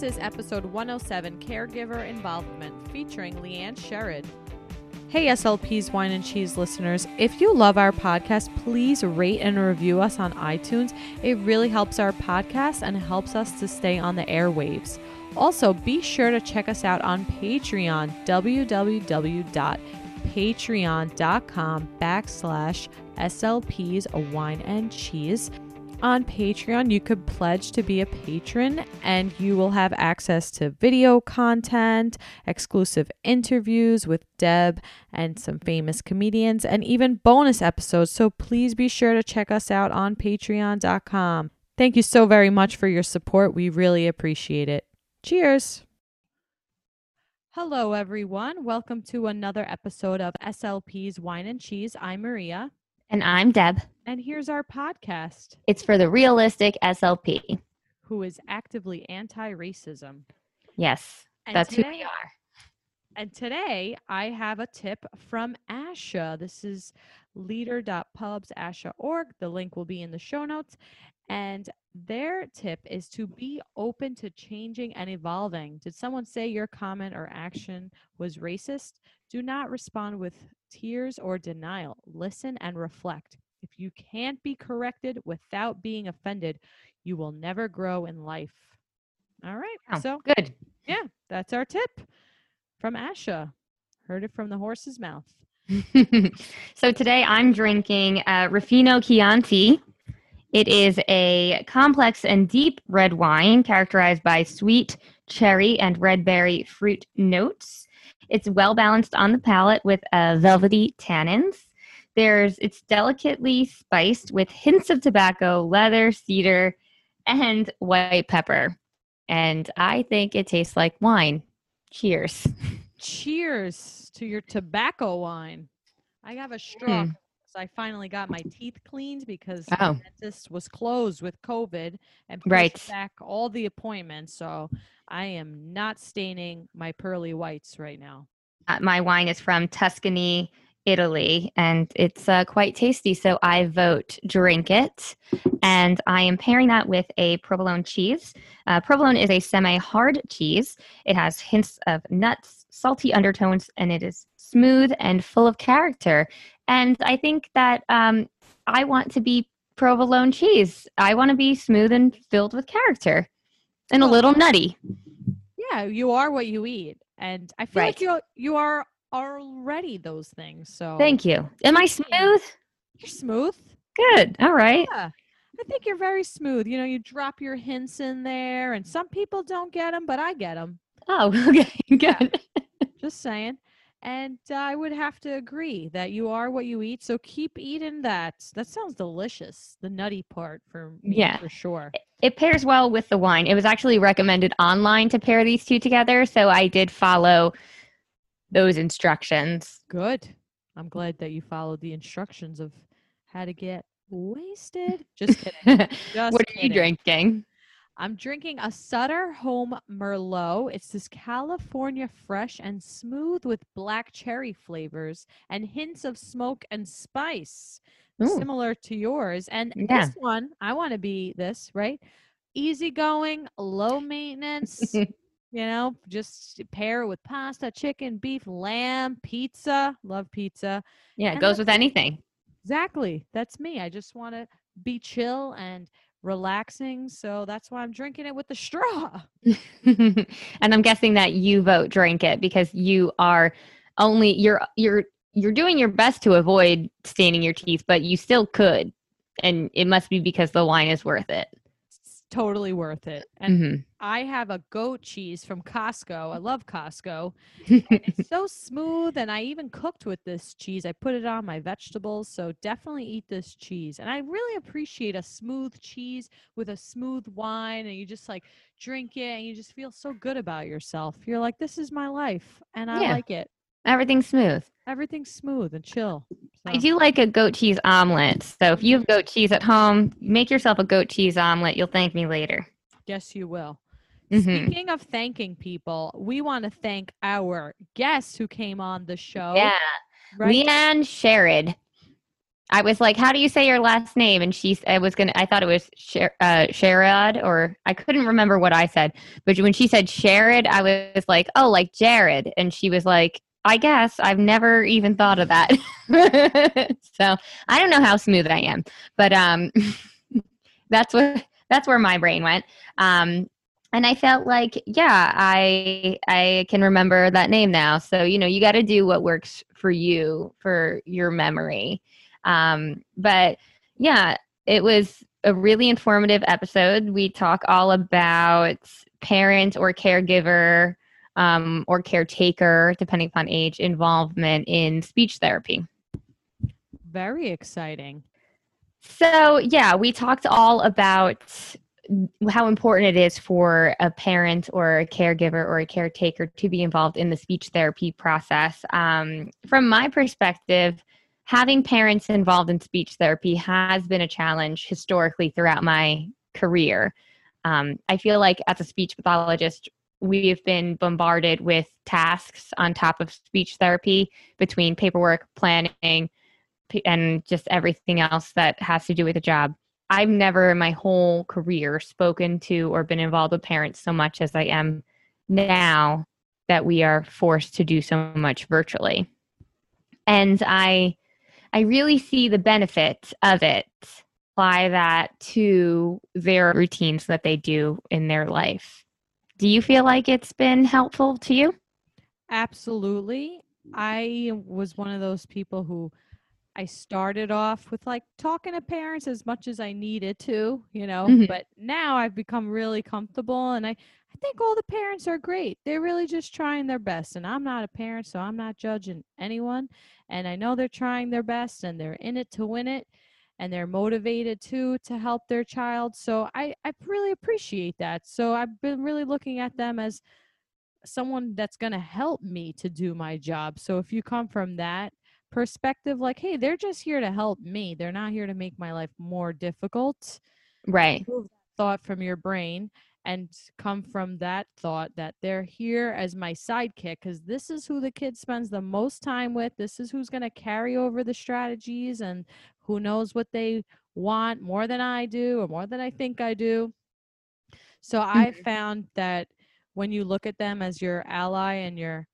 This is episode 107 Caregiver Involvement featuring Leanne Sherrod. Hey, SLP's Wine and Cheese listeners. If you love our podcast, please rate and review us on iTunes. It really helps our podcast and helps us to stay on the airwaves. Also, be sure to check us out on Patreon, www.patreon.com backslash SLP's Wine and Cheese. On Patreon, you could pledge to be a patron and you will have access to video content, exclusive interviews with Deb and some famous comedians, and even bonus episodes. So please be sure to check us out on patreon.com. Thank you so very much for your support. We really appreciate it. Cheers. Hello, everyone. Welcome to another episode of SLP's Wine and Cheese. I'm Maria. And I'm Deb. And here's our podcast. It's for the realistic SLP. Who is actively anti racism. Yes, And that's today, who we are. And today I have a tip from ASHA. This is leader.pubs ASHA.org. The link will be in the show notes. And their tip is to be open to changing and evolving. Did someone say your comment or action was racist? Do not respond with tears or denial. Listen and reflect. If you can't be corrected without being offended, you will never grow in life. All right. Oh, so good. yeah, that's our tip from Asha. Heard it from the horse's mouth. so today I'm drinking uh, Ruffino Chianti. It is a complex and deep red wine characterized by sweet cherry and red berry fruit notes. It's well balanced on the palate with uh, velvety tannins. There's it's delicately spiced with hints of tobacco, leather, cedar, and white pepper. And I think it tastes like wine. Cheers. Cheers to your tobacco wine. I have a straw. Hmm. I finally got my teeth cleaned because Oh. the dentist was closed with COVID and pushed Right. back all the appointments. So I am not staining my pearly whites right now. Uh, my wine is from Tuscany, Italy, and it's uh, quite tasty. So I vote drink it. And I am pairing that with a provolone cheese. Uh, provolone is a semi hard cheese, it has hints of nuts, salty undertones, and it is smooth and full of character. And I think that um, I want to be provolone cheese. I want to be smooth and filled with character and a little nutty. Yeah, you are what you eat. And I feel like you you are already those things. So Thank you. Am I smooth? you're smooth. Good. All right. Yeah. I think you're very smooth. You know, you drop your hints in there, and some people don't get them, but I get them. Oh, okay. Good. Just saying. And uh, I would have to agree that you are what you eat. So keep eating that. That sounds delicious. The nutty part for me, Yeah. for sure. It pairs well with the wine. It was actually recommended online to pair these two together, so I did follow those instructions. Good. I'm glad that you followed the instructions of how to get wasted. Just kidding. what are kidding. you drinking? I'm drinking a Sutter Home Merlot. It's this California fresh and smooth with black cherry flavors and hints of smoke and spice, Ooh. similar to yours. And Yeah. this one, I want to be this, right? Easygoing, low maintenance. you know, just pair it with pasta, chicken, beef, lamb, pizza. Love pizza. Yeah, it And goes with anything. Exactly. That's me. I just want to be chill and relaxing. So that's why I'm drinking it with the straw. and I'm guessing that you vote drink it because you are only you're you're you're doing your best to avoid staining your teeth, but you still could. And it must be because the wine is worth it. Totally worth it. And hmm I have a goat cheese from Costco. I love Costco. And it's so smooth. And I even cooked with this cheese. I put it on my vegetables. So definitely eat this cheese. And I really appreciate a smooth cheese with a smooth wine. And you just like drink it and you just feel so good about yourself. You're like, this is my life. And I Yeah. like it. Everything's smooth. Everything's smooth and chill. I do like a goat cheese omelet. So if you have goat cheese at home, make yourself a goat cheese omelet. You'll thank me later. Yes, you will. Mhm. Speaking of thanking people, we want to thank our guest who came on the show. Yeah. right? Leanne Sherrod. I was like, "How do you say your last name?" And she, I was gonna, I thought it was Sher, uh, Sherrod, or I couldn't remember what I said. But when she said Sherrod, I was like, "Oh, like Jared," and she was like, "I guess I've never even thought of that." so I don't know how smooth I am, but um, that's what that's where my brain went. Um, and I felt like, yeah, I I can remember that name now. So you know, you got to do what works for you for your memory. Um, but yeah, it was a really informative episode. We talk all about parent or caregiver um, or caretaker, depending upon age, involvement in speech therapy. Very exciting. So, yeah, we talked all about how important it is for a parent or a caregiver or a caretaker to be involved in the speech therapy process. Um, from my perspective, having parents involved in speech therapy has been a challenge historically throughout my career. Um, I feel like as a speech pathologist, we've been bombarded with tasks on top of speech therapy between paperwork, planning, and just everything else that has to do with the job. I've never in my whole career spoken to or been involved with parents so much as I am now that we are forced to do so much virtually. And I I really see the benefit of it. Apply that to their routines that they do in their life. Do you feel like it's been helpful to you? Absolutely. I was one of those people who I started off with like talking to parents as much as I needed to, you know, mm-hmm. but now I've become really comfortable and I, I think all the parents are great. They're really just trying their best. And I'm not a parent, so I'm not judging anyone. And I know they're trying their best and they're in it to win it and they're motivated too to help their child. So I, I really appreciate that. So I've been really looking at them as someone that's going to help me to do my job. So if you come from that, perspective like hey they're just here to help me they're not here to make my life more difficult right thought from your brain and come from that thought that they're here as my sidekick because this is who the kid spends the most time with this is who's going to carry over the strategies and who knows what they want more than i do or more than i think i do so mm-hmm. i found that when you look at them as your ally and your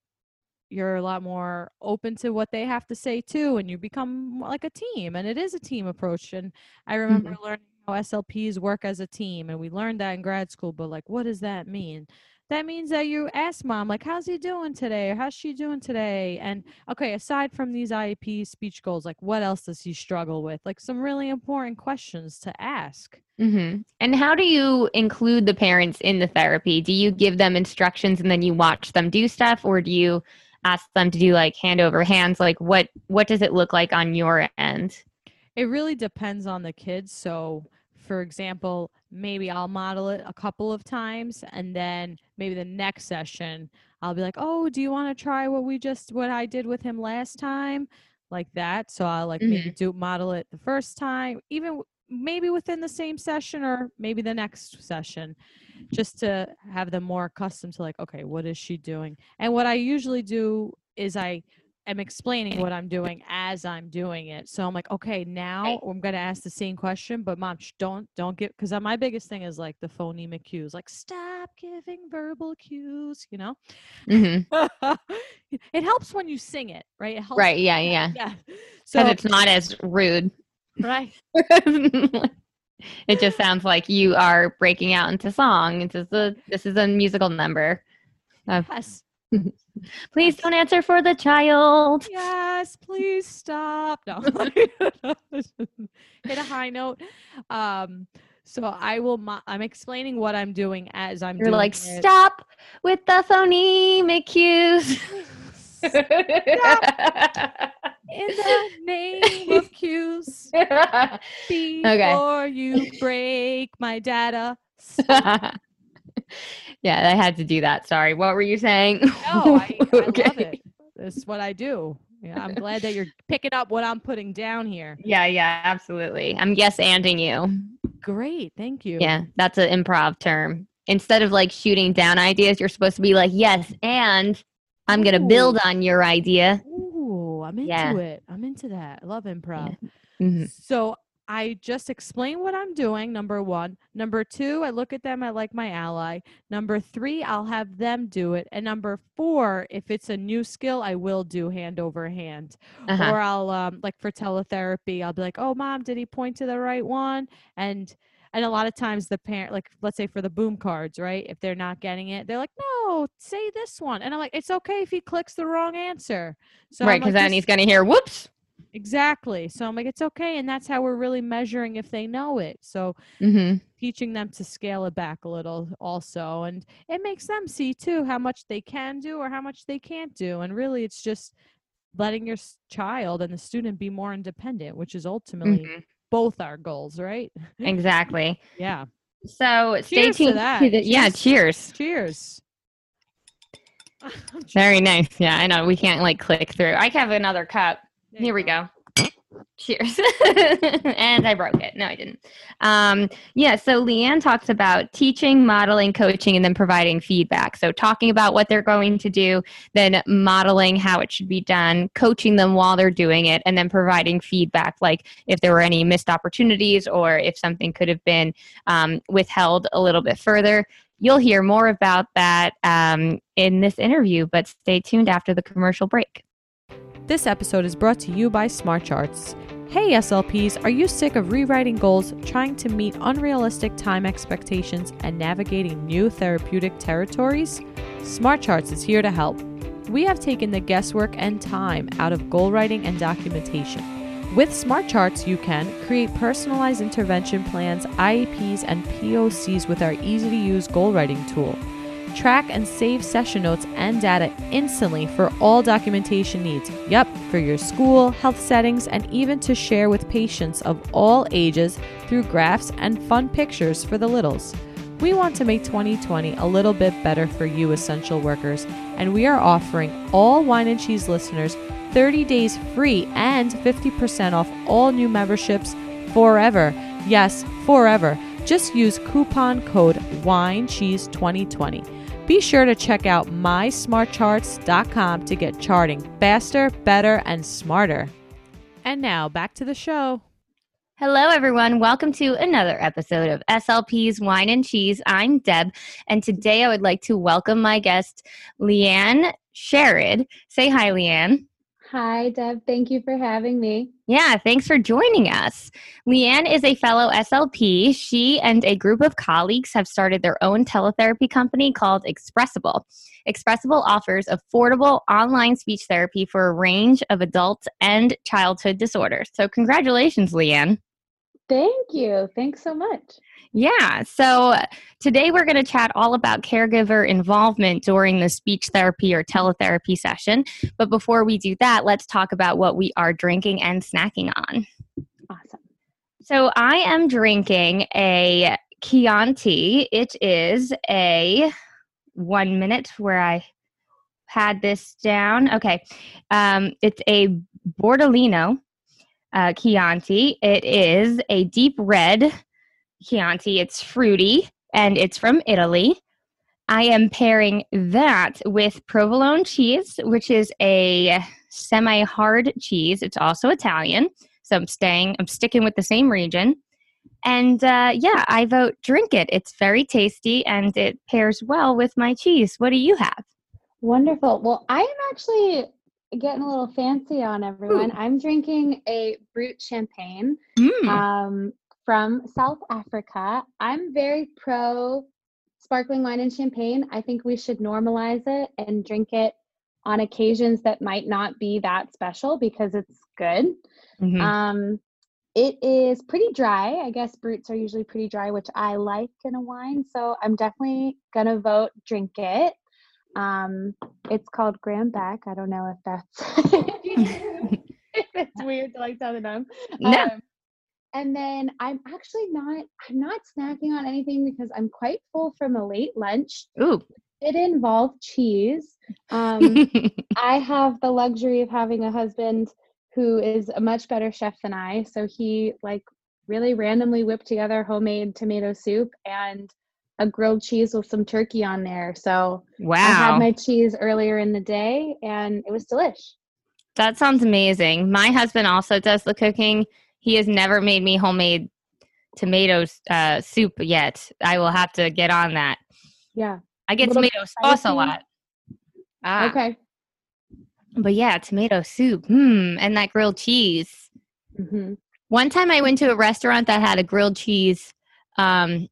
you're a lot more open to what they have to say too and you become like a team and it is a team approach and i remember mm-hmm. learning how slps work as a team and we learned that in grad school but like what does that mean? That means that you ask mom like how's he doing today? Or how's she doing today? And okay aside from these iep speech goals like what else does he struggle with? Like some really important questions to ask. Mm-hmm. and how do you include the parents in the therapy? Do you give them instructions and then you watch them do stuff or do you ask them to do like hand over hands? Like what what does it look like on your end? It really depends on the kids so for example maybe i'll model it a couple of times and then maybe the next session i'll be like oh do you want to try what we just what i did with him last time? Like that. So i'll like mm-hmm. maybe do model it the first time even maybe within the same session or maybe the next session just to have them more accustomed to like okay what is she doing? And what i usually do is i am explaining what i'm doing as i'm doing it so i'm like okay now i'm going to ask the same question but mom don't don't get because my biggest thing is like the phonemic cues like stop giving verbal cues you know mm-hmm. it helps when you sing it right it helps right yeah yeah yeah so it's not as rude right it just sounds like you are breaking out into song. This is a this is a musical number. Uh, yes. please don't answer for the child. Yes, please stop. No. Hit a high note. Um so I will. Mo- I'm explaining what I'm doing as I'm. You're like, it. stop with the phonemic cues. in the name of cues before okay. you break my data. Yeah, I had to do that. Sorry. What were you saying? No, I, I okay. love it. This is what I do. Yeah, I'm glad that you're picking up what I'm putting down here. Yeah, yeah, absolutely. I'm yes anding you. Great, thank you. Yeah, that's an improv term. Instead of like shooting down ideas, you're supposed to be like, yes, and I'm going to build on your idea. Ooh, I'm into yeah. it. I'm into that. I love improv. Yeah. Mhm. So I just explain what I'm doing, number one. Number two, I look at them, I like my ally. Number three, I'll have them do it. And number four, if it's a new skill, I will do hand over hand. Uh-huh. Or I'll um like for teletherapy, I'll be like, oh mom, did he point to the right one? And and a lot of times the parent, like let's say for the boom cards, right? If they're not getting it, they're like, no, say this one. And I'm like, it's okay if he clicks the wrong answer. So right, because like, then he's going to hear, whoops. Exactly. So I'm like, it's okay. And that's how we're really measuring if they know it. So Mm-hmm. teaching them to scale it back a little also. And it makes them see too how much they can do or how much they can't do. And really, it's just letting your child and the student be more independent, which is ultimately Mhm. both our goals, right? Exactly. Yeah. So stay Cheers to tuned. that. the- yeah, cheers. Cheers. Very nice. Yeah, I know. We can't like click through. I have another cup. Here we go. Cheers. and I broke it. No, I didn't. Um, yeah, so Leanne talks about teaching, modeling, coaching, and then providing feedback. So, talking about what they're going to do, then modeling how it should be done, coaching them while they're doing it, and then providing feedback, like if there were any missed opportunities or if something could have been um, withheld a little bit further. You'll hear more about that um, in this interview, but stay tuned after the commercial break. This episode is brought to you by Smart Charts. Hey SLPs, are you sick of rewriting goals, trying to meet unrealistic time expectations, and navigating new therapeutic territories? Smart Charts is here to help. We have taken the guesswork and time out of goal writing and documentation. With Smart Charts, you can create personalized intervention plans, IEPs, and POCs with our easy to use goal writing tool track and save session notes and data instantly for all documentation needs. Yep, for your school, health settings, and even to share with patients of all ages through graphs and fun pictures for the littles. We want to make 2020 a little bit better for you, essential workers, and we are offering all Wine and Cheese listeners 30 days free and 50% off all new memberships forever. Yes, forever. Just use coupon code WINECHEESE2020. Be sure to check out mysmartcharts.com to get charting faster, better, and smarter. And now back to the show. Hello, everyone. Welcome to another episode of SLP's Wine and Cheese. I'm Deb, and today I would like to welcome my guest, Leanne Sherrod. Say hi, Leanne. Hi, Deb. Thank you for having me. Yeah, thanks for joining us. Leanne is a fellow SLP. She and a group of colleagues have started their own teletherapy company called Expressible. Expressible offers affordable online speech therapy for a range of adult and childhood disorders. So, congratulations, Leanne. Thank you. Thanks so much. Yeah. So today we're going to chat all about caregiver involvement during the speech therapy or teletherapy session. But before we do that, let's talk about what we are drinking and snacking on. Awesome. So I am drinking a Chianti. It is a one minute where I had this down. Okay. Um, it's a Bordolino uh, Chianti. It is a deep red Chianti. It's fruity and it's from Italy. I am pairing that with provolone cheese, which is a semi hard cheese. It's also Italian. So I'm staying, I'm sticking with the same region. And uh, yeah, I vote drink it. It's very tasty and it pairs well with my cheese. What do you have? Wonderful. Well, I am actually getting a little fancy on everyone. I'm drinking a Brut champagne Mm. um, from South Africa. I'm very pro sparkling wine and champagne. I think we should normalize it and drink it on occasions that might not be that special because it's good. Mhm. Um, it is pretty dry. I guess bruts are usually pretty dry, which I like in a wine. So I'm definitely gonna vote drink it. Um, it's called Graham Beck. I don't know if that's if it's weird to like tell the name. No. Um, and then I'm actually not I'm not snacking on anything because I'm quite full from a late lunch. Ooh. It involved cheese. Um, I have the luxury of having a husband who is a much better chef than I. So he like really randomly whipped together homemade tomato soup and a grilled cheese with some turkey on there. So wow. I had my cheese earlier in the day and it was delish. That sounds amazing. My husband also does the cooking he has never made me homemade tomatoes uh, soup yet. I will have to get on that. Yeah. I get tomato sauce a lot. Ah, Okay. but yeah, tomato soup. Hmm, and that grilled cheese. hmm One time I went to a restaurant that had a grilled cheese, um,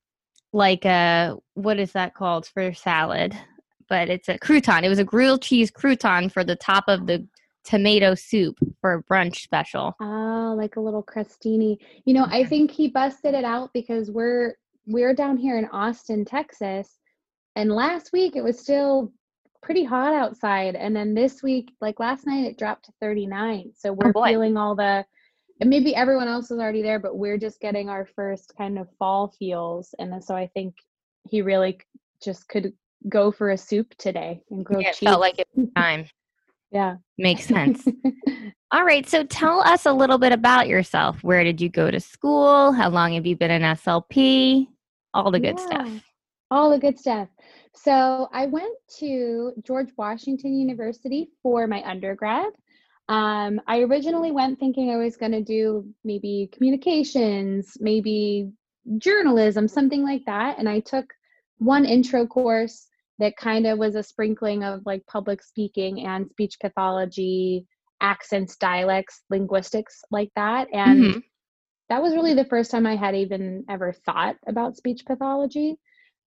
like a what is that called for salad? But it's a crouton. It was a grilled cheese crouton for the top of the tomato soup for a brunch special. Oh, like a little crostini. You know, I think he busted it out because we're we're down here in Austin, Texas, and last week it was still pretty hot outside, and then this week, like last night, it dropped to 39. So oh, we're boy. feeling all the, and maybe everyone else is already there, but we're just getting our first kind of fall feels, and so I think he really just could go for a soup today and grilled Yeah, it cheese. felt like it was time. yeah. Makes sense. All right, so tell us a little bit about yourself. Where did you go to school? How long have you been in SLP? All the good Yeah, stuff. All the good stuff. So I went to George Washington University for my undergrad. Um, I originally went thinking I was going to do maybe communications, maybe journalism, something like that. And I took one intro course that kind of was a sprinkling of like public speaking and speech pathology, accents, dialects, linguistics, like that. And Mhm. that was really the first time I had even ever thought about speech pathology.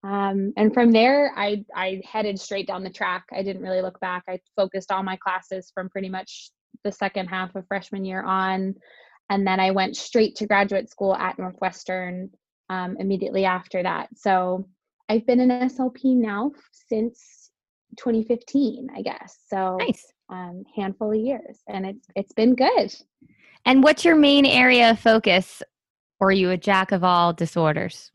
Um, and from there, I I headed straight down the track. I didn't really look back. I focused all my classes from pretty much the second half of freshman year on, and then I went straight to graduate school at Northwestern um, immediately after that. So I've been in SLP now since 2015, I guess. So Nice. um, handful of years, and it's it's been good. And what's your main area of focus? Or are you a jack of all disorders?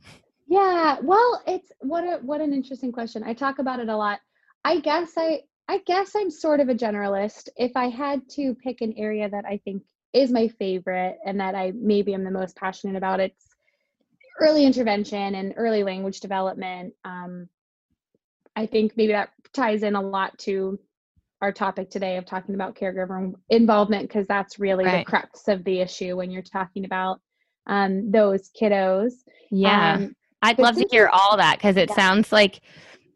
Yeah, well, it's what a what an interesting question. I talk about it a lot. I guess I I guess I'm sort of a generalist. If I had to pick an area that I think is my favorite and that I maybe am the most passionate about, it's early intervention and early language development. Um, I think maybe that ties in a lot to our topic today of talking about caregiver involvement because that's really the crux of the issue when you're talking about um, those kiddos. Yeah. Um, I'd love to hear all that because it Yeah. sounds like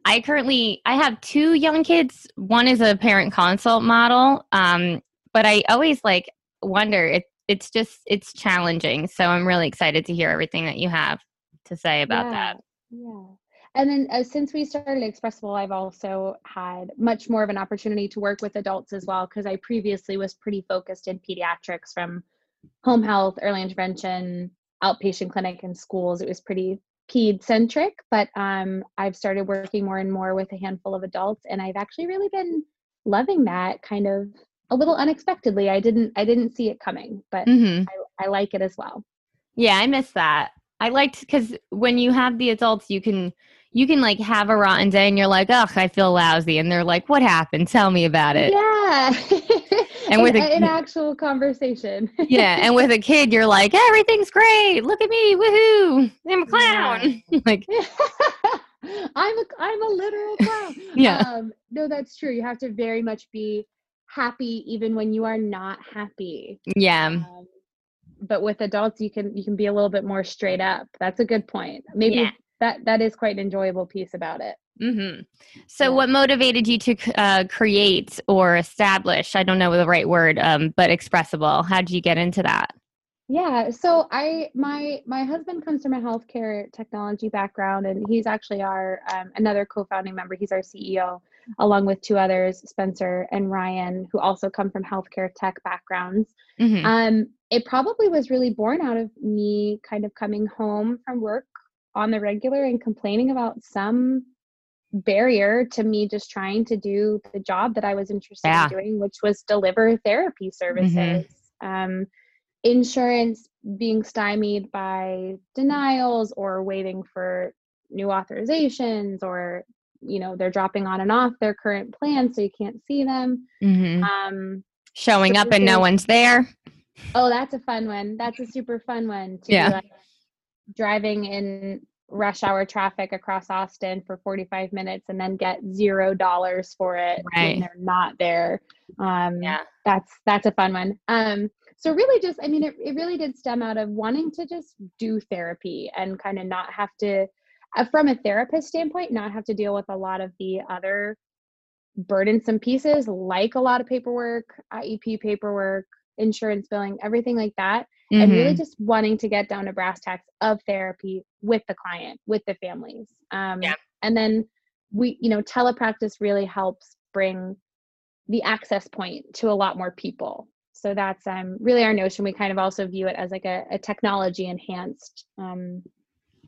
I currently I have two young kids. One is a parent consult model, um, but I always like wonder it. It's just it's challenging. So I'm really excited to hear everything that you have to say about that. Yeah. And then uh, since we started Expressible, I've also had much more of an opportunity to work with adults as well because I previously was pretty focused in pediatrics from home health, early intervention, outpatient clinic, and schools. It was pretty ped centric, but um, I've started working more and more with a handful of adults, and I've actually really been loving that kind of a little unexpectedly. I didn't I didn't see it coming, but hmm I, I like it as well. Yeah, I miss that. I liked because when you have the adults, you can you can like have a rotten day and you're like, ugh, I feel lousy, and they're like, what happened? Tell me about it. Yeah. And with an, a an actual conversation. yeah, and with a kid, you're like, everything's great. Look at me, woohoo! I'm a clown. like, I'm a I'm a literal clown. Yeah. Um, no, that's true. You have to very much be happy even when you are not happy. yeah, Um, but with adults, you can you can be a little bit more straight up. That's a good point. Maybe Yeah. that that is quite an enjoyable piece about it. Hmm So, what motivated you to uh, create or establish? I don't know the right word, um, but expressible. How did you get into that? Yeah, so I my my husband comes from a healthcare technology background, and he's actually our um, another co-founding member. He's our CEO, along with two others, Spencer and Ryan, who also come from healthcare tech backgrounds. hmm Um, it probably was really born out of me kind of coming home from work on the regular and complaining about some barrier to me just trying to do the job that I was interested Yeah. in doing, which was deliver therapy services. Um, insurance being stymied by denials or waiting for new authorizations or you know they're dropping on and off their current plan so you can't see them hmm um Showing up and no one's there. Oh, that's a fun one. That's a super fun one. To Yeah. like driving in rush hour traffic across Austin for 45 minutes and then get zero dollars for it Right. when they're not there. Um, Yeah. That's that's a fun one. Um, so really just i mean it, it really did stem out of wanting to just do therapy and kind of not have to uh, from a therapist standpoint not have to deal with a lot of the other burdensome pieces like a lot of paperwork iep paperwork insurance billing everything like that and really Mhm. just wanting to get down to brass tacks of therapy with the client with the families um, Yeah. and then we you know telepractice really helps bring the access point to a lot more people so that's um, really our notion we kind of also view it as like a, a technology enhanced um,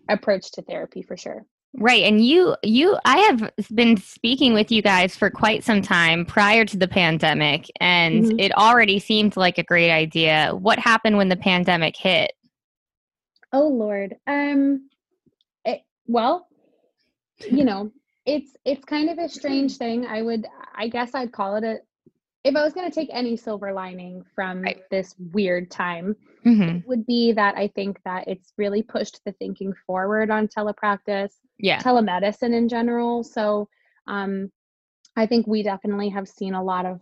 approach to therapy for sure Right. And you you I have been speaking with you guys for quite some time prior to the pandemic and Mhm. it already seemed like a great idea. What happened when the pandemic hit? oh lord um it, well you know it's it's kind of a strange thing i would i guess i'd call it a if i was going to take any silver lining from Right. this weird time Mhm. would be that i think that it's really pushed the thinking forward on telepractice Yeah. telemedicine in general so um i think we definitely have seen a lot of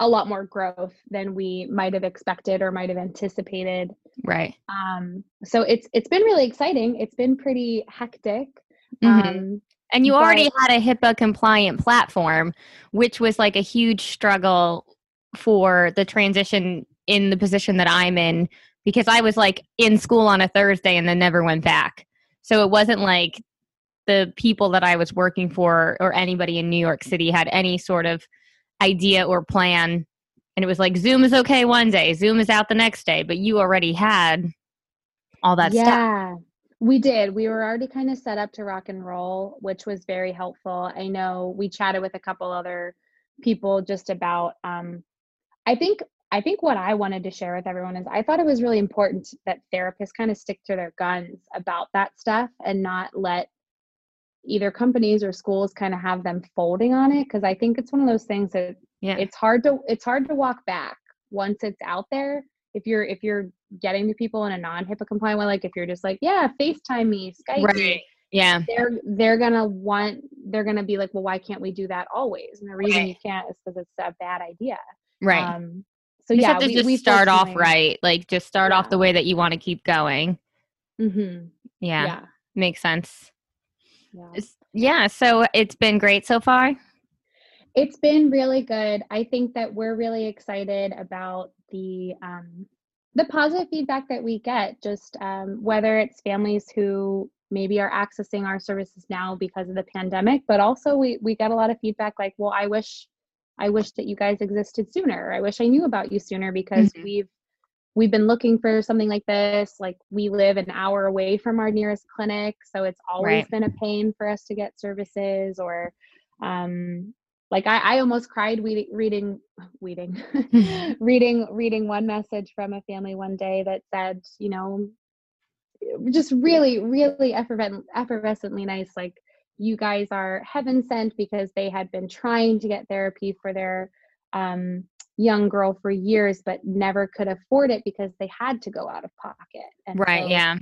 a lot more growth than we might have expected or might have anticipated Right. um so it's it's been really exciting it's been pretty hectic Mhm. um And you already but- had a HIPAA compliant platform, which was like a huge struggle for the transition in the position that I'm in because I was like in school on a Thursday and then never went back. So it wasn't like the people that I was working for or anybody in New York City had any sort of idea or plan. And it was like Zoom is okay one day, Zoom is out the next day, but you already had all that stuff. yeah we did we were already kind of set up to rock and roll which was very helpful i know we chatted with a couple other people just about um i think i think what i wanted to share with everyone is i thought it was really important that therapists kind of stick to their guns about that stuff and not let either companies or schools kind of have them folding on it because i think it's one of those things that Yeah. it's hard to it's hard to walk back once it's out there if you're if you're getting to people in a non HIPAA compliant way like if you're just like yeah FaceTime me Skype Right. me Yeah. they're they're gonna want they're gonna be like well why can't we do that always and the reason Right. you can't is because it's a bad idea Right. um so you yeah have to we, just we start off right. Like just start off the way that you want to keep going. Mhm. Yeah, yeah makes sense. Yeah Yeah, so it's been great so far. It's been really good. I think that we're really excited about the um, the positive feedback that we get. Just um, whether it's families who maybe are accessing our services now because of the pandemic, but also we we get a lot of feedback like, "Well, I wish I wish that you guys existed sooner. I wish I knew about you sooner because Mhm. we've we've been looking for something like this. Like we live an hour away from our nearest clinic, so it's always Right. been a pain for us to get services or um like I, I almost cried reading reading reading reading reading one message from a family one day that said you know just really really effervescent, effervescently nice like you guys are heaven sent because they had been trying to get therapy for their um, young girl for years but never could afford it because they had to go out of pocket and Right, so, yeah.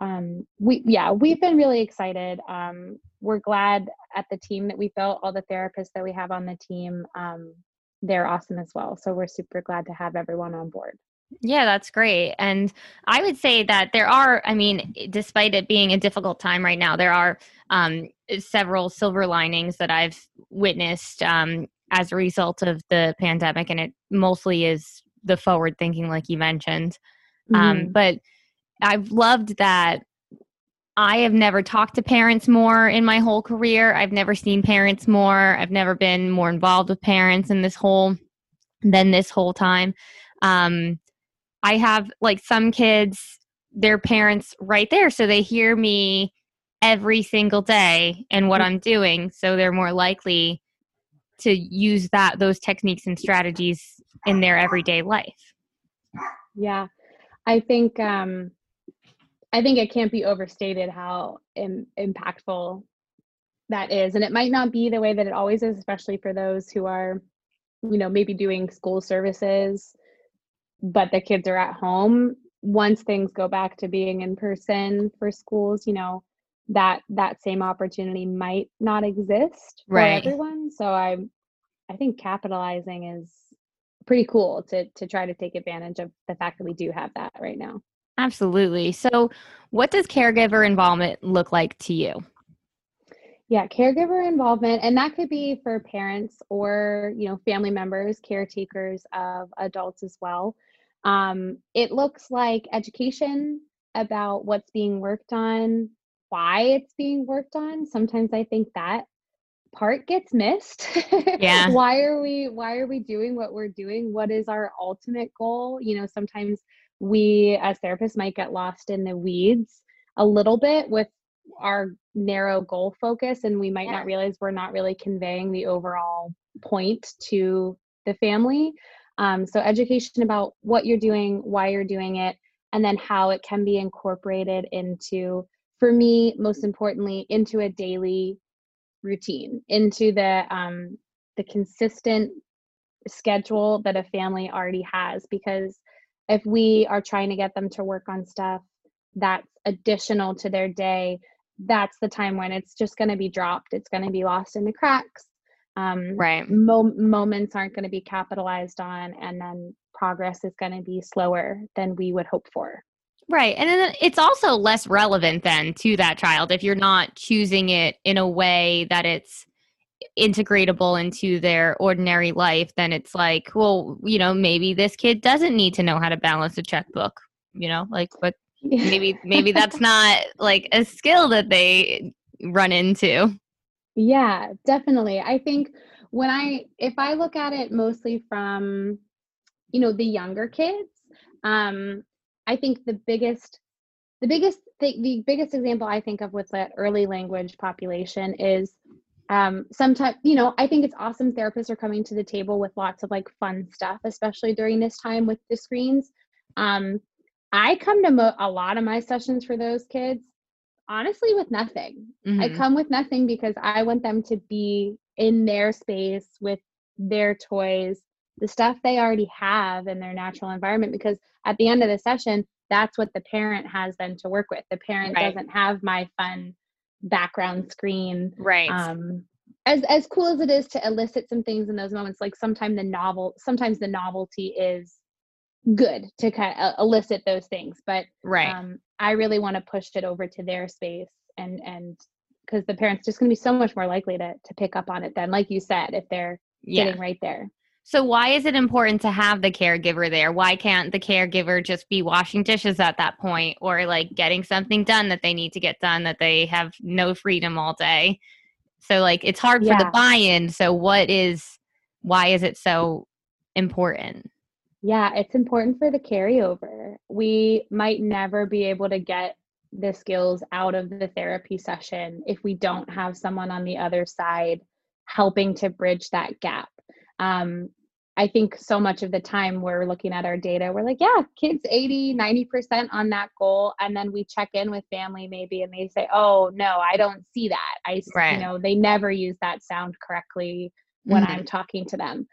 um we yeah we've been really excited um we're glad at the team that we built all the therapists that we have on the team um they're awesome as well so we're super glad to have everyone on board Yeah, that's great. And I would say that there are, I mean, despite it being a difficult time right now, there are um, several silver linings that I've witnessed um, as a result of the pandemic. And it mostly is the forward thinking, like you mentioned. Um, but I've loved that I have never talked to parents more in my whole career. I've never seen parents more. I've never been more involved with parents in this whole than this whole time. Um, I have like some kids, their parents right there, so they hear me every single day and what I'm doing, so they're more likely to use that those techniques and strategies in their everyday life. yeah. I think um i think it can't be overstated how Im- impactful that is. And it might not be the way that it always is especially for those who are you know maybe doing school services but the kids are at home. Once things go back to being in person for schools you know that that same opportunity might not exist for Right. everyone so i i think capitalizing is pretty cool to to try to take advantage of the fact that we do have that right now. Absolutely. So, what does caregiver involvement look like to you? Yeah, caregiver involvement, and that could be for parents or you know family members, caretakers of adults as well. Um, it looks like education about what's being worked on, why it's being worked on. Sometimes I think that part gets missed. Yeah. why are we why are we doing what we're doing? What is our ultimate goal? You know, sometimes we as therapists might get lost in the weeds a little bit with our narrow goal focus and we might Yeah. not realize we're not really conveying the overall point to the family um, so education about what you're doing why you're doing it and then how it can be incorporated into for me most importantly into a daily routine into the um, the consistent schedule that a family already has because if we are trying to get them to work on stuff that's additional to their day that's the time when it's just going to be dropped it's going to be lost in the cracks um, Right. mo- moments aren't going to be capitalized on and then progress is going to be slower than we would hope for Right. And then it's also less relevant then to that child if you're not choosing it in a way that it's integratable into their ordinary life, then it's like, well, you know, maybe this kid doesn't need to know how to balance a checkbook, you know, like, but maybe, maybe that's not like a skill that they run into. Yeah, definitely. I think when I if I look at it mostly from you know the younger kids, um I think the biggest the biggest thing the biggest example I think of with that early language population is um sometimes you know I think it's awesome therapists are coming to the table with lots of like fun stuff especially during this time with the screens. Um I come to mo- a lot of my sessions for those kids honestly with nothing. I Mhm. come with nothing because I want them to be in their space with their toys, the stuff they already have in their natural environment. Because at the end of the session, that's what the parent has then to work with. The parent Right. doesn't have my fun background screen. Right. Um, as as cool as it is to elicit some things in those moments, like sometimes the novel, sometimes the novelty is good to kind of elicit those things, but right. um, I really want to push it over to their space and and because the parents just going to be so much more likely to to pick up on it then, like you said, if they're yeah. sitting right there. So why is it important to have the caregiver there? Why can't the caregiver just be washing dishes at that point or like getting something done that they need to get done that they have no freedom all day? So like it's hard for the buy-in. So what is why is it so important? Yeah, it's important for the carryover. We might never be able to get the skills out of the therapy session if we don't have someone on the other side helping to bridge that gap. Um, I think so much of the time we're looking at our data, we're like, yeah, kids 80, 90% on that goal. And then we check in with family maybe and they say, oh, no, I don't see that. I, Right. you know, they never use that sound correctly when Mhm. I'm talking to them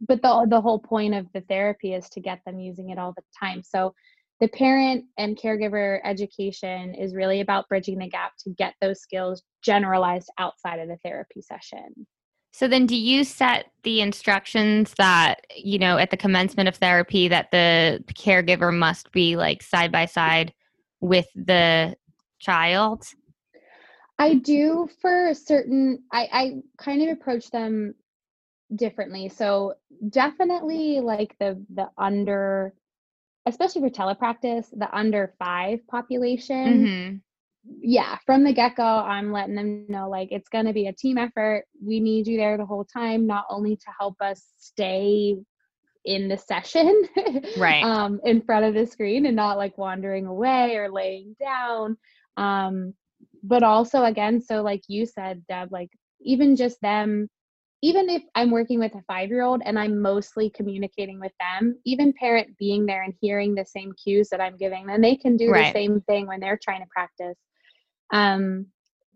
but the the whole point of the therapy is to get them using it all the time so the parent and caregiver education is really about bridging the gap to get those skills generalized outside of the therapy session So then do you set the instructions that, you know, at the commencement of therapy that the caregiver must be like side by side with the child? i do for certain i i kind of approach them differently so definitely like the the under especially for telepractice the under five population Mhm. Yeah, from the get go, I'm letting them know like it's going to be a team effort. We need you there the whole time, not only to help us stay in the session, Right. um, in front of the screen and not like wandering away or laying down, um, but also again, so like you said, Deb, like even just them. Even if I'm working with a five year old and I'm mostly communicating with them, even parent being there and hearing the same cues that I'm giving them, they can do Right. the same thing when they're trying to practice um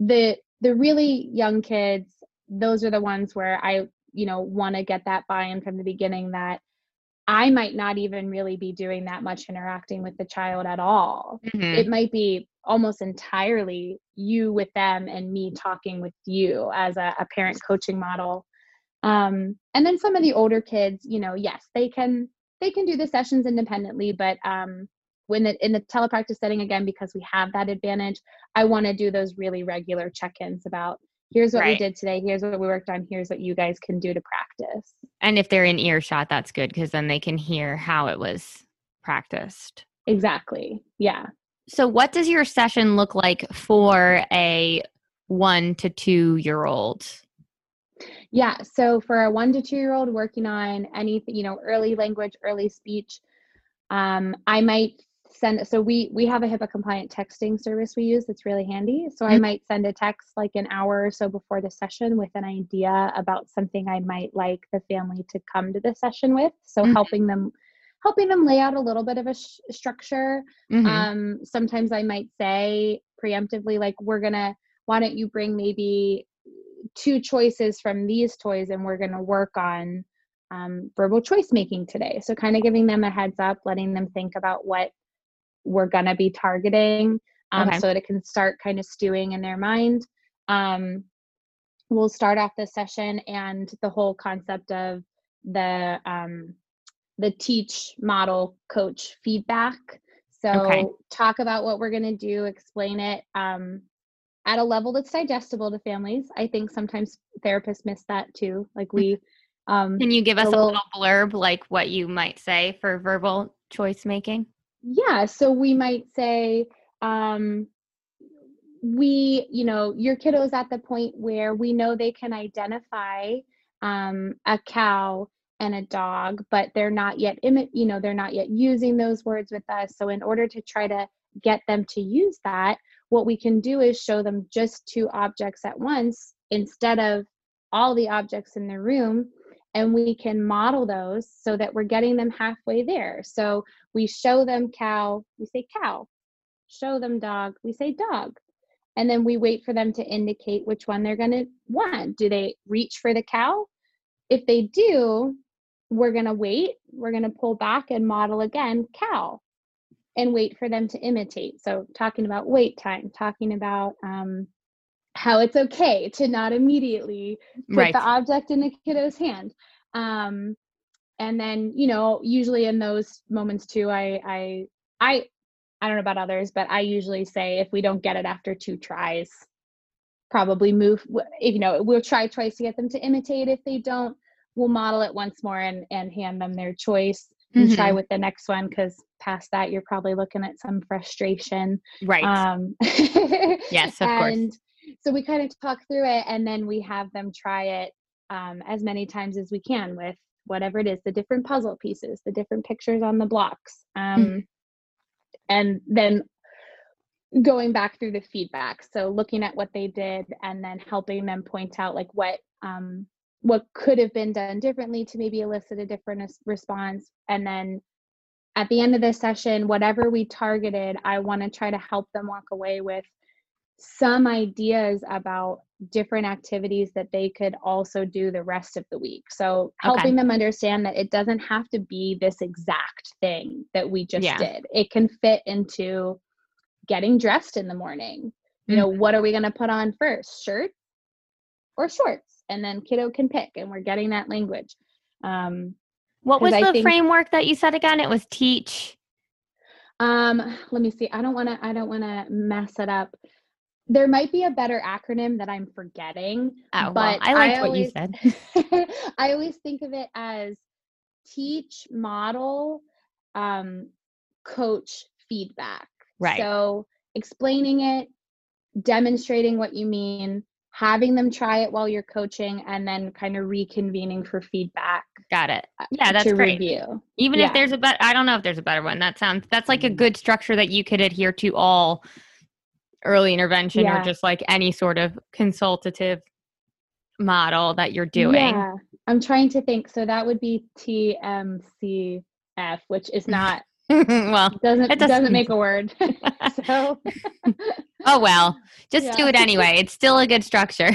the the really young kids those are the ones where i you know want to get that buy-in from the beginning that i might not even really be doing that much interacting with the child at all Mhm. it might be almost entirely you with them and me talking with you as a, a parent coaching model Um, and then some of the older kids, you know, yes, they can they can do the sessions independently, but um, when the, in the telepractice setting again, because we have that advantage, I want to do those really regular check-ins about here's what Right. we did today, here's what we worked on, here's what you guys can do to practice. And if they're in earshot, that's good because then they can hear how it was practiced. Exactly. Yeah. So, what does your session look like for a one to two year old? Yeah. So for a one to two year old working on anything, you know, early language, early speech, um, I might send. So we we have a HIPAA compliant texting service we use that's really handy. So I Mhm. might send a text like an hour or so before the session with an idea about something I might like the family to come to the session with. So Mhm. helping them helping them lay out a little bit of a sh- structure Mhm. um, sometimes I might say preemptively, like, we're gonna, why don't you bring maybe two choices from these toys and we're gonna work on um, verbal choice making today. So, kind of giving them a heads up, letting them think about what we're gonna be targeting um, Okay. so that it can start kind of stewing in their mind. Um, we'll start off the session and the whole concept of the um, the teach model coach feedback so Okay. talk about what we're going to do explain it um, at a level that's digestible to families i think sometimes therapists miss that too like we um, Can you give us a a little- little blurb, like what you might say for verbal choice making? Yeah, so we might say, um, we, you know, your kiddo's at the point where we know they can identify um, a cow and a dog, but they're not yet, imi- you know, they're not yet using those words with us. So in order to try to get them to use that, what we can do is show them just two objects at once instead of all the objects in the room. And we can model those so that we're getting them halfway there. So we show them cow, we say cow. Show them dog, we say dog. And then we wait for them to indicate which one they're going to want. Do they reach for the cow? If they do, we're going to wait. We're going to pull back and model again cow and wait for them to imitate. So, talking about wait time, talking about um, how it's okay to not immediately put Right. the object in the kiddo's hand. Um, and then, you know, usually in those moments too, I, I, I, I don't know about others, but I usually say if we don't get it after two tries, probably move. you know, we'll try twice to get them to imitate. If they don't, we'll model it once more and and hand them their choice and try with the next one because past that you're probably looking at some frustration. Right. Um, Yes, of course. So we kind of talk through it and then we have them try it um, as many times as we can with whatever it is the different puzzle pieces, the different pictures on the blocks. Um, And then going back through the feedback. So looking at what they did and then helping them point out like what. Um, what could have been done differently to maybe elicit a different res- response and then at the end of the session whatever we targeted i want to try to help them walk away with some ideas about different activities that they could also do the rest of the week so Okay. helping them understand that it doesn't have to be this exact thing that we just Yeah. did it can fit into getting dressed in the morning you know what are we going to put on first shirt or shorts and then kiddo can pick and we're getting that language um, what was I the framework that you said again? It was teach. Um, let me see. I don't want to. I don't want to mess it up. There might be a better acronym that I'm forgetting. Oh, well, but I liked I what you said. I always think of it as teach, model, um, coach, feedback. Right. So explaining it, demonstrating what you mean, having them try it while you're coaching, and then kind of reconvening for feedback. Got it. uh, Yeah, that's to great. review. Even Yeah. if there's a better, I don't know if there's a better one. That sounds that's like a good structure that you could adhere to all early intervention Yeah. or just like any sort of consultative model that you're doing. Yeah, I'm trying to think. So that would be TMCF, which is not well, doesn't It doesn't, doesn't- make a word. so oh well, just do it anyway. It's still a good structure.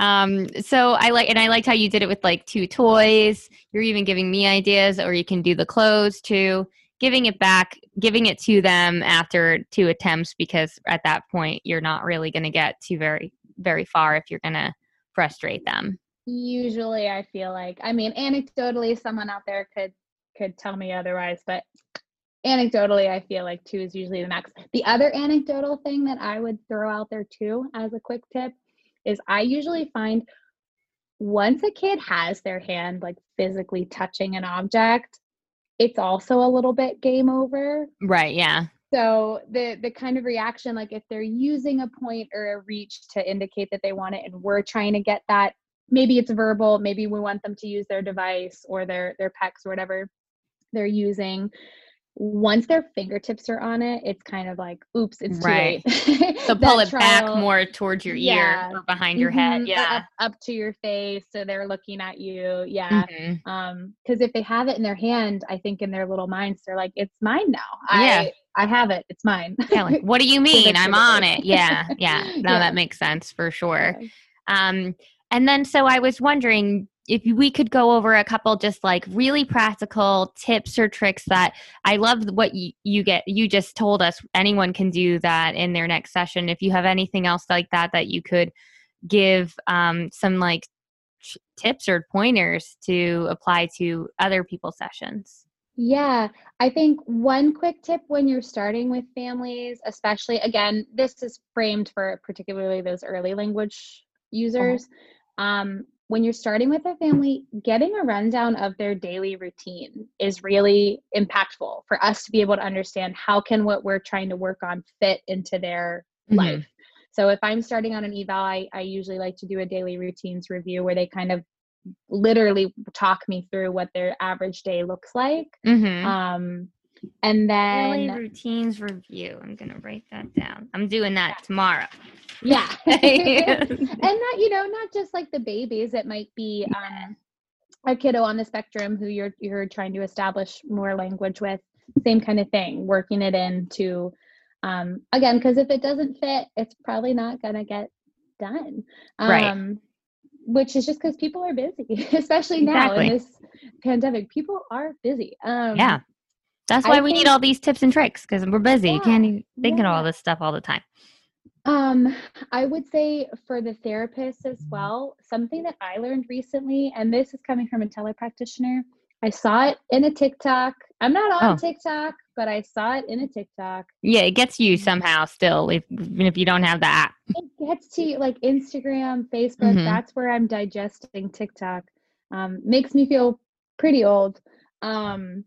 Um, so I like, and I liked how you did it with like two toys. You're even giving me ideas, or you can do the clothes too. Giving it back, giving it to them after two attempts, because at that point you're not really going to get too very, very far if you're going to frustrate them. Usually I feel like I mean anecdotally someone out there could could tell me otherwise, but anecdotally I feel like 2 is usually the max. The other anecdotal thing that I would throw out there too as a quick tip is I usually find once a kid has their hand like physically touching an object, it's also a little bit game over. Right, yeah. So the the kind of reaction like if they're using a point or a reach to indicate that they want it and we're trying to get that maybe it's verbal, maybe we want them to use their device or their their PECS or whatever they're using once their fingertips are on it, it's kind of like, oops, it's Right. too late. So pull it trial- back more towards your Yeah. ear or behind your head. Mhm, or Yeah. up, up to your face, so they're looking at you. Yeah. Mhm. Um, because if they have it in their hand, I think in their little minds, they're like, it's mine now. Yeah. I I have it. It's mine. Yeah, like, what do you mean? I'm on it. Yeah, yeah. No, Yeah. that makes sense for sure. Um, and then so I was wondering if we could go over a couple just like really practical tips or tricks that I love what you, you get you just told us anyone can do that in their next session. If you have anything else like that that you could give um, some like tips or pointers to apply to other people's sessions. Yeah, I think one quick tip when you're starting with families, especially again, this is framed for particularly those early language users. Um, when you're starting with a family, getting a rundown of their daily routine is really impactful for us to be able to understand how can what we're trying to work on fit into their Mhm. life. So if I'm starting on an eval, I, I usually like to do a daily routines review where they kind of literally talk me through what their average day looks like. Mm-hmm. Um, and Daily then routines review. I'm gonna write that down. I'm doing that tomorrow. yeah, and not you know not just like the babies. It might be um, a kiddo on the spectrum who you're you're trying to establish more language with. Same kind of thing, working it into um, again because if it doesn't fit, it's probably not gonna get done. Right. Um, which is just because people are busy, especially now Exactly. in this pandemic. People are busy. Um, yeah. That's I why we need all these tips and tricks because we're busy. you can't Yeah, even think of all this stuff all the time. Um, I would say for the therapist as well, something that I learned recently, and this is coming from a telepractitioner. I saw it in a TikTok. I'm not on Oh. TikTok, but I saw it in a TikTok. Yeah, it gets you somehow still, if, even if you don't have the app. It gets to you, like Instagram, Facebook. Mhm. That's where I'm digesting TikTok. Um, makes me feel pretty old. Um,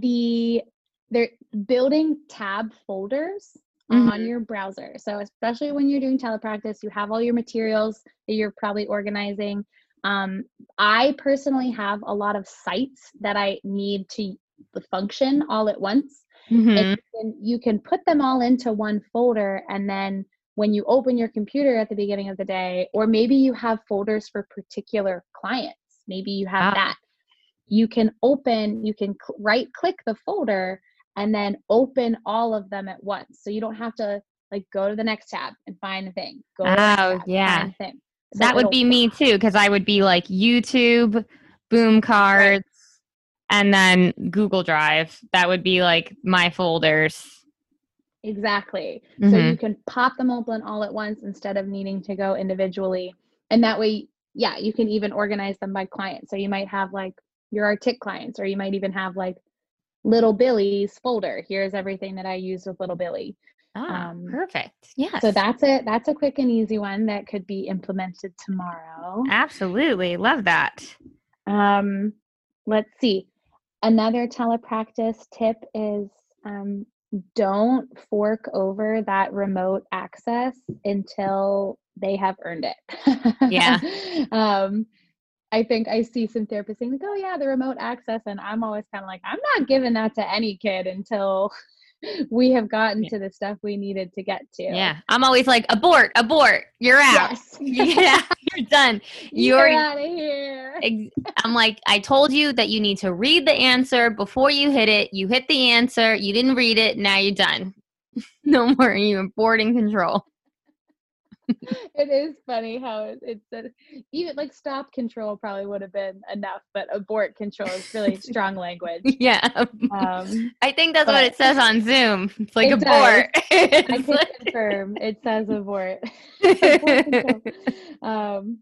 the they're building tab folders on Mhm. your browser. So especially when you're doing telepractice, you have all your materials that you're probably organizing. Um, I personally have a lot of sites that I need to function all at once. Mhm. And you can, put them all into one folder and then when you open your computer at the beginning of the day or maybe you have folders for particular clients maybe you have Ah. that you can open you can right click the folder and then open all of them at once so you don't have to like go to the next tab and find the thing go to the Oh, tab, yeah. find the thing. So that would be me too, because I would be like YouTube, Boom Cards, and then Google Drive. That would be like my folders. Exactly. So Mhm. you can pop them open all at once instead of needing to go individually. And that way, yeah, you can even organize them by client. So you might have like your Artic clients, or you might even have like Little Billy's folder. Here's everything that I use with Little Billy. Ah, Um, perfect. Yeah. So that's it. That's a quick and easy one that could be implemented tomorrow. absolutely love that. Um, let's see. Another telepractice tip is um, don't fork over that remote access until they have earned it. Yeah. um, I think I see some therapists saying, like, oh, yeah, the remote access. And I'm always kind of like, I'm not giving that to any kid until we have gotten Yeah. to the stuff we needed to get to. Yeah. I'm always like, abort, abort. You're out. Yes. yeah, you're done. You You're out of here. I'm like, I told you that you need to read the answer before you hit it. You hit the answer, you didn't read it, now you're done. no more you're boarding control. it is funny how it, it's a, even like stop control probably would have been enough, but abort control is really strong language. Yeah. Um, I think that's what it says on Zoom. It's like It abort. I can like- confirm it says abort. Abort um,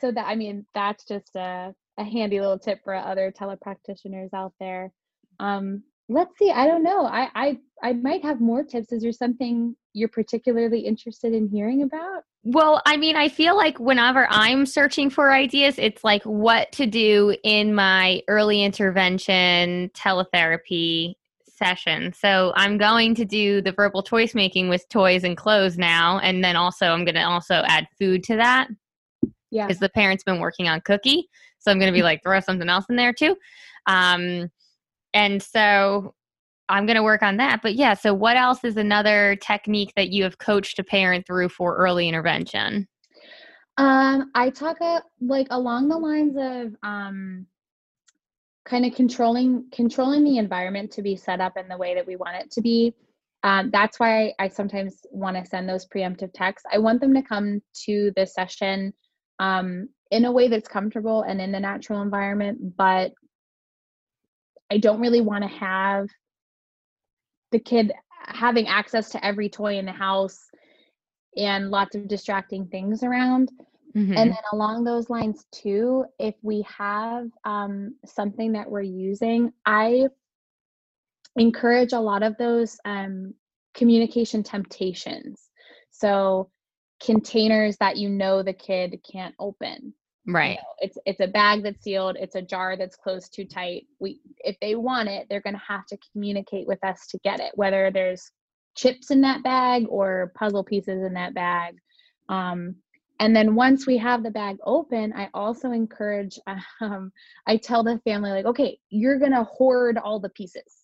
so that I mean that's just a, a handy little tip for other telepractitioners out there. Um, let's see. I don't know. I, I I might have more tips. Is there something you're particularly interested in hearing about? Well, I mean, I feel like whenever I'm searching for ideas, it's like what to do in my early intervention teletherapy session. So I'm going to do the verbal choice making with toys and clothes now. And then also, I'm going to also add food to that Yeah. because the parent's been working on cookie. So I'm going to be like, throw something else in there too. Um, and so I'm going to work on that. But yeah, so what else is another technique that you have coached a parent through for early intervention? Um, I talk uh, like along the lines of um, kind of controlling controlling the environment to be set up in the way that we want it to be. Um, that's why I sometimes want to send those preemptive texts. I want them to come to the session um, in a way that's comfortable and in the natural environment, but I don't really want to have the kid having access to every toy in the house and lots of distracting things around. Mhm. And then along those lines too, if we have um, something that we're using, I encourage a lot of those um, communication temptations. So containers that you know the kid can't open. You right. know, it's it's a bag that's sealed. It's a jar that's closed too tight. We if they want it, they're going to have to communicate with us to get it. Whether there's chips in that bag or puzzle pieces in that bag. Um, and then once we have the bag open, I also encourage. Um, I tell the family like, okay, you're going to hoard all the pieces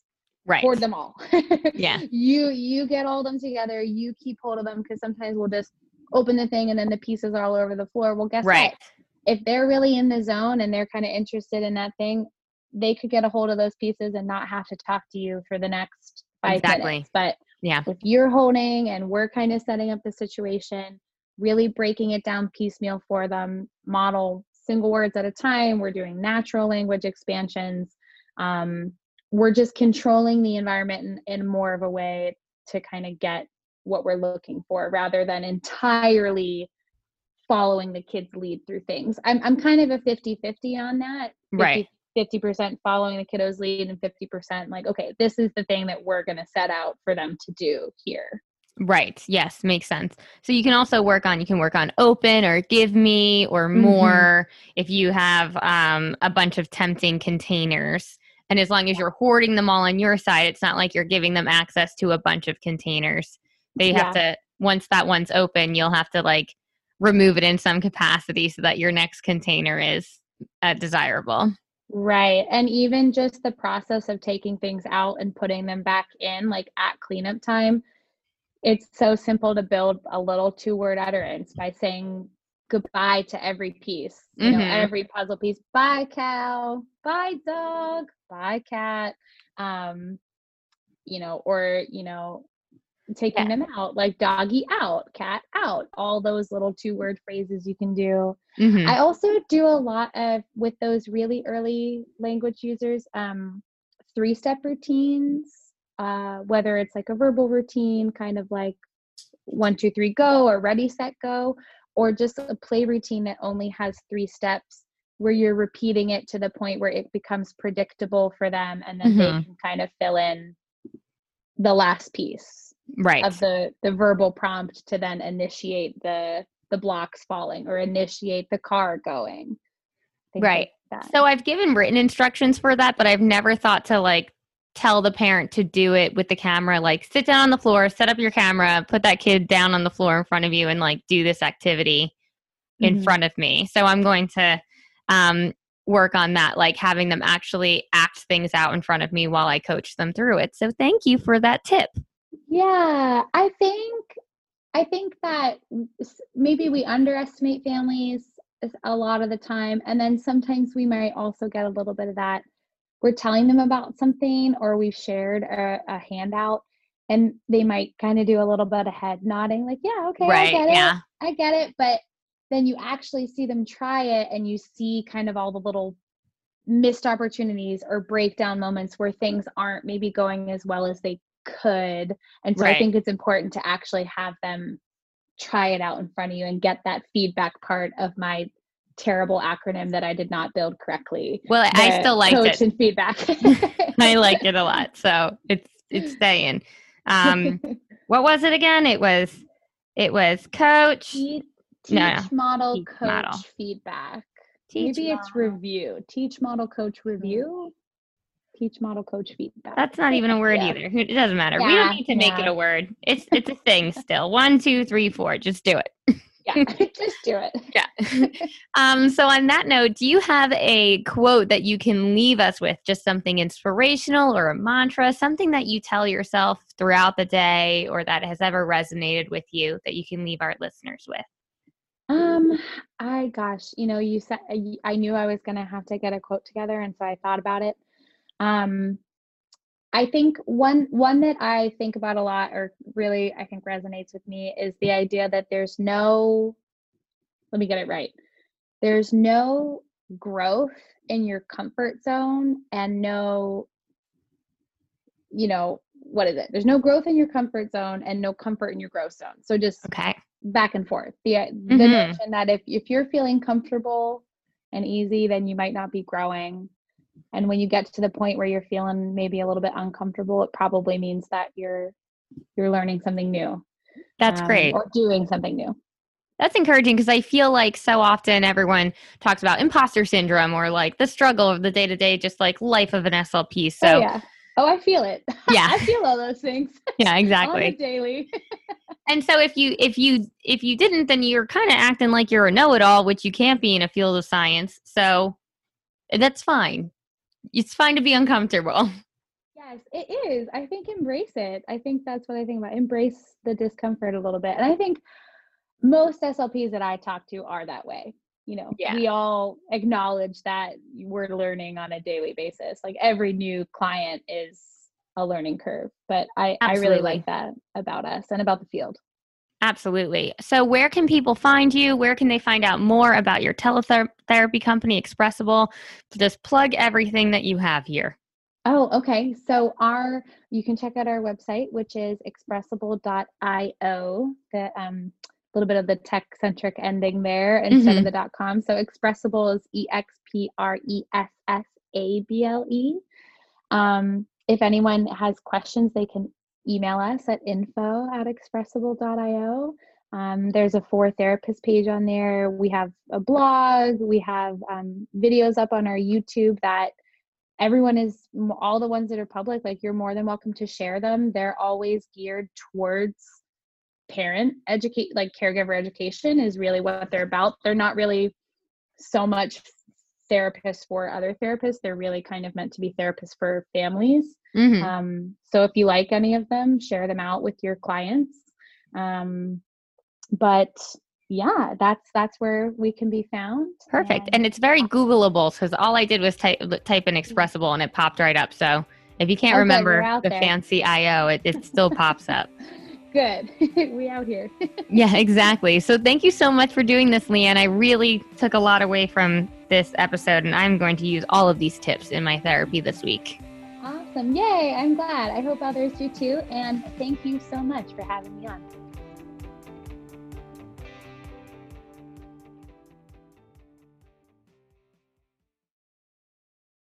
Right. hoard them all. Yeah. You you get all them together. You keep hold of them because sometimes we'll just open the thing and then the pieces are all over the floor. Well, guess Right. what? If they're really in the zone and they're kind of interested in that thing, they could get a hold of those pieces and not have to talk to you for the next five Exactly. minutes. But Yeah. if you're holding and we're kind of setting up the situation, really breaking it down piecemeal for them, model single words at a time. We're doing natural language expansions. Um, we're just controlling the environment in, in more of a way to kind of get what we're looking for rather than entirely following the kids lead through things i'm, I'm kind of a 50-50 on that 50, Right. 50% following the kiddos lead and 50% like okay this is the thing that we're going to set out for them to do here Right. Yes, makes sense. So you can also work on you can work on open or give me or Mhm. more if you have um, a bunch of tempting containers. And as long as you're hoarding them all on your side, it's not like you're giving them access to a bunch of containers. They have to once that one's open, you'll have to like remove it in some capacity so that your next container is uh, desirable. Right. And even just the process of taking things out and putting them back in, like at cleanup time, it's so simple to build a little two word utterance by saying goodbye to every piece, you know, Mhm. every puzzle piece. Bye, cow. Bye, dog. Bye, cat. Um, you know, or, you know, taking them out like doggy out, cat out, all those little two word phrases you can do. Mhm. I also do a lot of with those really early language users, um, three step routines, uh, whether it's like a verbal routine, kind of like one, two, three, go, or ready, set, go, or just a play routine that only has three steps where you're repeating it to the point where it becomes predictable for them and then Mhm. they can kind of fill in the last piece right. of the the verbal prompt to then initiate the the blocks falling or initiate the car going Right. like. So I've given written instructions for that, but I've never thought to like tell the parent to do it with the camera. Like sit down on the floor, set up your camera, put that kid down on the floor in front of you, and like do this activity in Mhm. front of me. So I'm going to um, work on that, like having them actually act things out in front of me while I coach them through it. So thank you for that tip. Yeah i think i think that maybe we underestimate families a lot of the time and then sometimes we might also get a little bit of that we're telling them about something or we've shared a, a handout and they might kind of do a little bit of head nodding, like, yeah, okay, right. I get it. Yeah. I get it. But then you actually see them try it and you see kind of all the little missed opportunities or breakdown moments where things aren't maybe going as well as they could. And so Right. I think it's important to actually have them try it out in front of you and get that feedback part of my terrible acronym that I did not build correctly. Well, I still like coach it. and feedback. I like it a lot. So it's it's staying. Um, what was it again? It was it was coach. teach, No, teach model Teach coach model. feedback. teach Maybe it's review. Teach model coach review. Teach model coach feedback. That's not even a word Yeah. either. It doesn't matter. we don't need to make it a word. It's it's a thing still. One, two, three, four. Just do it. Yeah, just do it. Yeah. Um, so on that note, do you have a quote that you can leave us with? Just something inspirational or a mantra, something that you tell yourself throughout the day or that has ever resonated with you that you can leave our listeners with? Um, I gosh, you know, you said I- I knew I was gonna have to get a quote together, and so I thought about it. Um, I think one one that I think about a lot, or really I think resonates with me, is the idea that there's no. Let me get it right. There's no growth in your comfort zone, and no. You know what is it? There's no growth in your comfort zone, and no comfort in your growth zone. So just Okay. back and forth. The uh, the Mhm. notion that if if you're feeling comfortable and easy, then you might not be growing. And when you get to the point where you're feeling maybe a little bit uncomfortable, it probably means that you're you're learning something new. That's um, great. Or doing something new. That's encouraging because I feel like so often everyone talks about imposter syndrome or like the struggle of the day to day, just like life of an SLP. So, oh yeah. Oh, I feel it. Yeah. I feel all those things yeah, exactly. daily. And so if you if you if you didn't, then you're kind of acting like you're a know-it-all, which you can't be in a field of science. So that's fine. It's fine to be uncomfortable. Yes, it is. I think embrace it. I think that's what I think about. Embrace the discomfort a little bit. And I think most SLPs that I talk to are that way. You know, Yeah. we all acknowledge that we're learning on a daily basis. Like every new client is a learning curve. But I, I really like that about us and about the field. Absolutely. So where can people find you? Where can they find out more about your teletherapy company, Expressable? Just plug everything that you have here. Oh, okay. So our you can check out our website, which is expressable.io. The um little bit of the tech centric ending there instead of the dot com. So expressable is E X P R E S S A B L E. Um, if anyone has questions, they can email us at info at expressable.io. Um, there's a for therapist page on there. We have a blog. We have um, videos up on our YouTube that everyone is all the ones that are public like you're more than welcome to share them they're always geared towards parent educate like caregiver education is really what they're about they're not really so much therapists for other therapists they're really kind of meant to be therapists for families Mhm. um, so if you like any of them share them out with your clients um, but yeah that's that's where we can be found Perfect. And it's very Googleable because all I did was type type in Expressable and it popped right up. So if you can't good. remember the there. fancy IO, it, it still pops up. good we out here Yeah, exactly. So thank you so much for doing this, Leanne. I really took a lot away from this episode, and I'm going to use all of these tips in my therapy this week. Awesome. Yay. I'm glad. I hope others do too. And thank you so much for having me on.